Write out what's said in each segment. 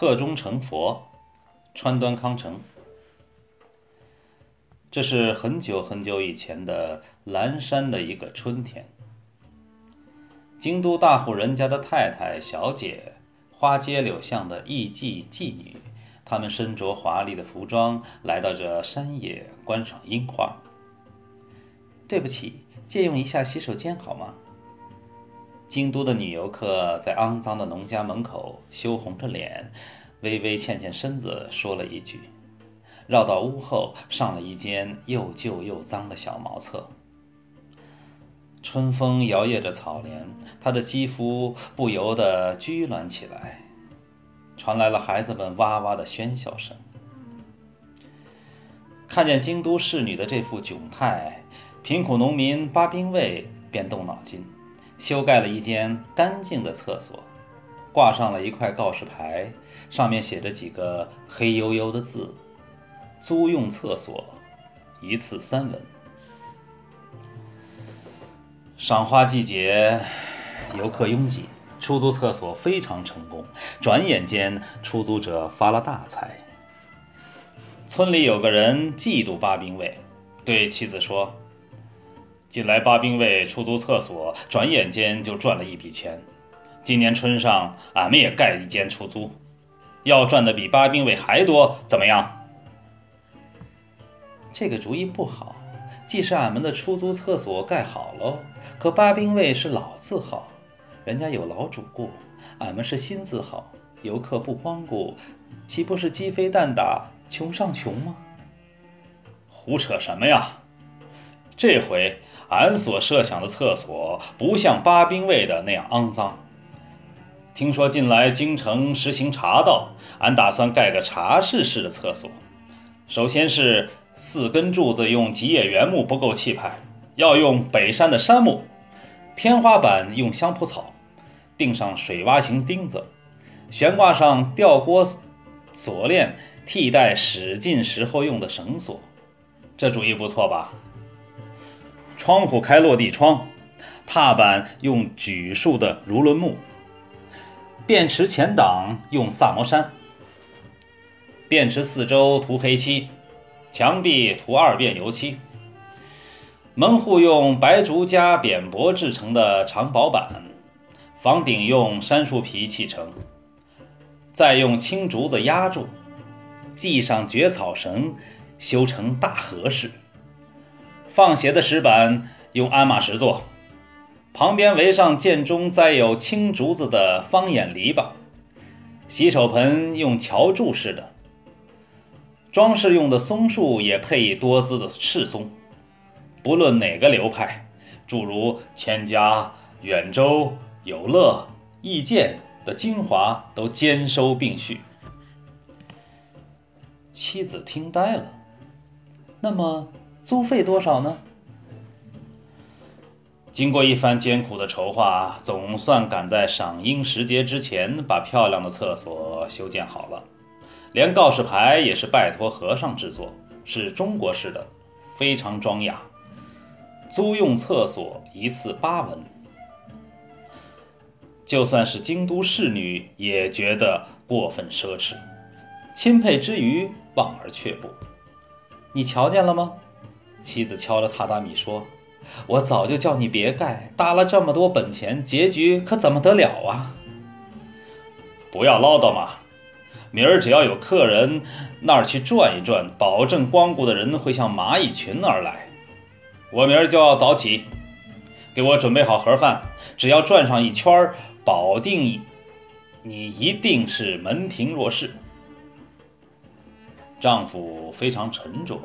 侧中成佛，川端康成。这是很久很久以前的蓝山的一个春天。京都大户人家的太太、小姐，花街柳巷的艺妓、妓女，她们身着华丽的服装，来到这山野观赏樱花。对不起，借用一下洗手间好吗？京都的女游客在肮脏的农家门口羞红着脸，微微欠欠身子，说了一句，绕到屋后，上了一间又旧又脏的小茅厕。春风摇曳着草帘，她的肌肤不由得拘挛起来，传来了孩子们哇哇的喧笑声。看见京都侍女的这副窘态，贫苦农民八兵卫便动脑筋，修盖了一间干净的厕所，挂上了一块告示牌，上面写着几个黑黝黝的字：“租用厕所，一次三文。”赏花季节，游客拥挤，出租厕所非常成功。转眼间，出租者发了大财。村里有个人嫉妒八兵卫，对妻子说：“近来八兵卫出租厕所，转眼间就赚了一笔钱。今年春上，俺们也盖一间出租，要赚的比八兵卫还多，怎么样？”这个主意不好。既是俺们的出租厕所盖好喽，可八兵卫是老字号，人家有老主顾，俺们是新字号，游客不光顾，岂不是鸡飞蛋打，穷上穷吗？胡扯什么呀！这回俺所设想的厕所不像八兵卫的那样肮脏。听说近来京城实行茶道，俺打算盖个茶室式的厕所。首先是。四根柱子用吉野原木不够气派，要用北山的杉木。天花板用香蒲草，钉上水洼形钉子，悬挂上吊锅锁链，替代使劲时候用的绳索。这主意不错吧？窗户开落地窗，踏板用榉树的如轮木，便池前挡用萨摩杉，便池四周涂黑漆。墙壁涂二遍油漆，门户用白竹加扁柏制成的长薄板，房顶用杉树皮砌成，再用青竹子压住，系上蕨草绳，修成大合式。放鞋的石板用鞍马石做，旁边围上建中栽有青竹子的方眼篱笆。洗手盆用桥柱式的。装饰用的松树也配以多姿的赤松，不论哪个流派，诸如千家、远州、有乐、意见的精华都兼收并蓄。妻子听呆了。那么租费多少呢？经过一番艰苦的筹划，总算赶在赏樱时节之前，把漂亮的厕所修建好了。连告示牌也是拜托和尚制作，是中国式的，非常庄雅。租用厕所一次八文，就算是京都侍女也觉得过分奢侈，钦佩之余望而却步。你瞧见了吗？妻子敲了榻榻米说：“我早就叫你别盖，搭了这么多本钱，结局可怎么得了啊？”不要唠叨嘛。明儿只要有客人那儿去转一转，保证光顾的人会像蚂蚁群而来。我明儿就要早起，给我准备好盒饭。只要转上一圈，保定你一定是门庭若市。丈夫非常沉着，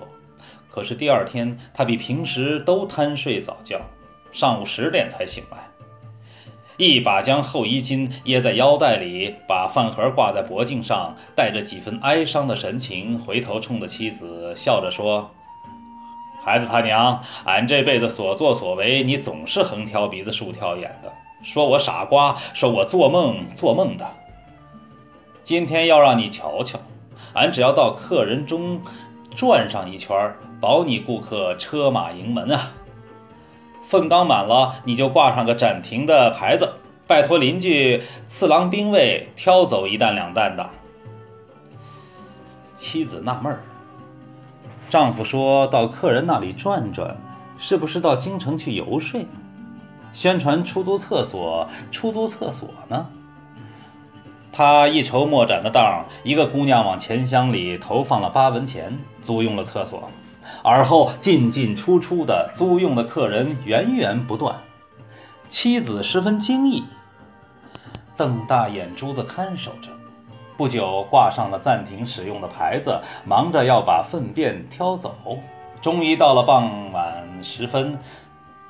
可是第二天他比平时都贪睡早觉，上午十点才醒来。一把将厚衣襟掖在腰带里，把饭盒挂在脖颈上，带着几分哀伤的神情，回头冲着妻子笑着说：“孩子他娘，俺这辈子所作所为，你总是横挑鼻子竖挑眼的，说我傻瓜，说我做梦做梦的。今天要让你瞧瞧，俺只要到客人中转上一圈，保你顾客车马盈门啊！”粪缸满了，你就挂上个暂停的牌子，拜托邻居次郎兵卫挑走一担两担的。妻子纳闷儿。丈夫说到客人那里转转，是不是到京城去游说？宣传出租厕所，出租厕所呢？他一筹莫展的当，一个姑娘往钱箱里投放了八文钱，租用了厕所，而后进进出出的租用的客人源源不断。妻子十分惊异，瞪大眼珠子看守着。不久，挂上了暂停使用的牌子，忙着要把粪便挑走。终于到了傍晚时分，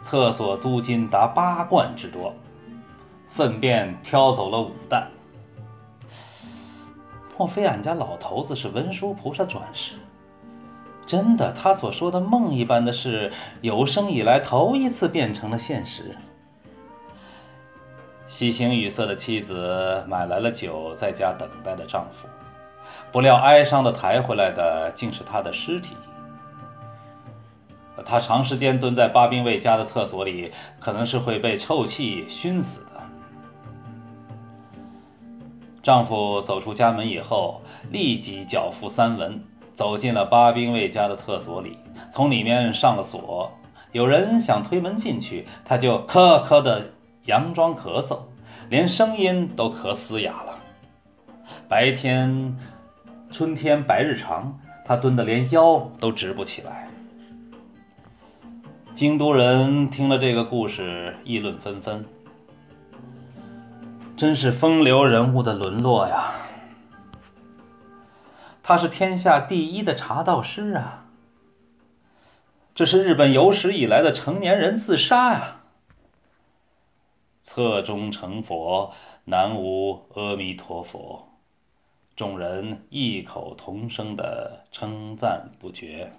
厕所租金达八贯之多，粪便挑走了五担。莫非俺家老头子是文殊菩萨转世？真的，他所说的梦一般的事，有生以来头一次变成了现实。喜形于色的妻子买来了酒，在家等待着丈夫。不料哀伤的抬回来的竟是他的尸体。他长时间蹲在巴兵卫家的厕所里，可能是会被臭气熏死的。丈夫走出家门以后，立即缴付三文，走进了巴兵卫家的厕所里，从里面上了锁。有人想推门进去，他就咳咳的佯装咳嗽，连声音都咳嘶哑了。白天，春天白日长，他蹲得连腰都直不起来。京都人听了这个故事，议论纷纷。真是风流人物的沦落呀！他是天下第一的茶道师啊！这是日本有史以来的成年人自杀呀！侧中成佛，南无阿弥陀佛，众人异口同声的称赞不绝。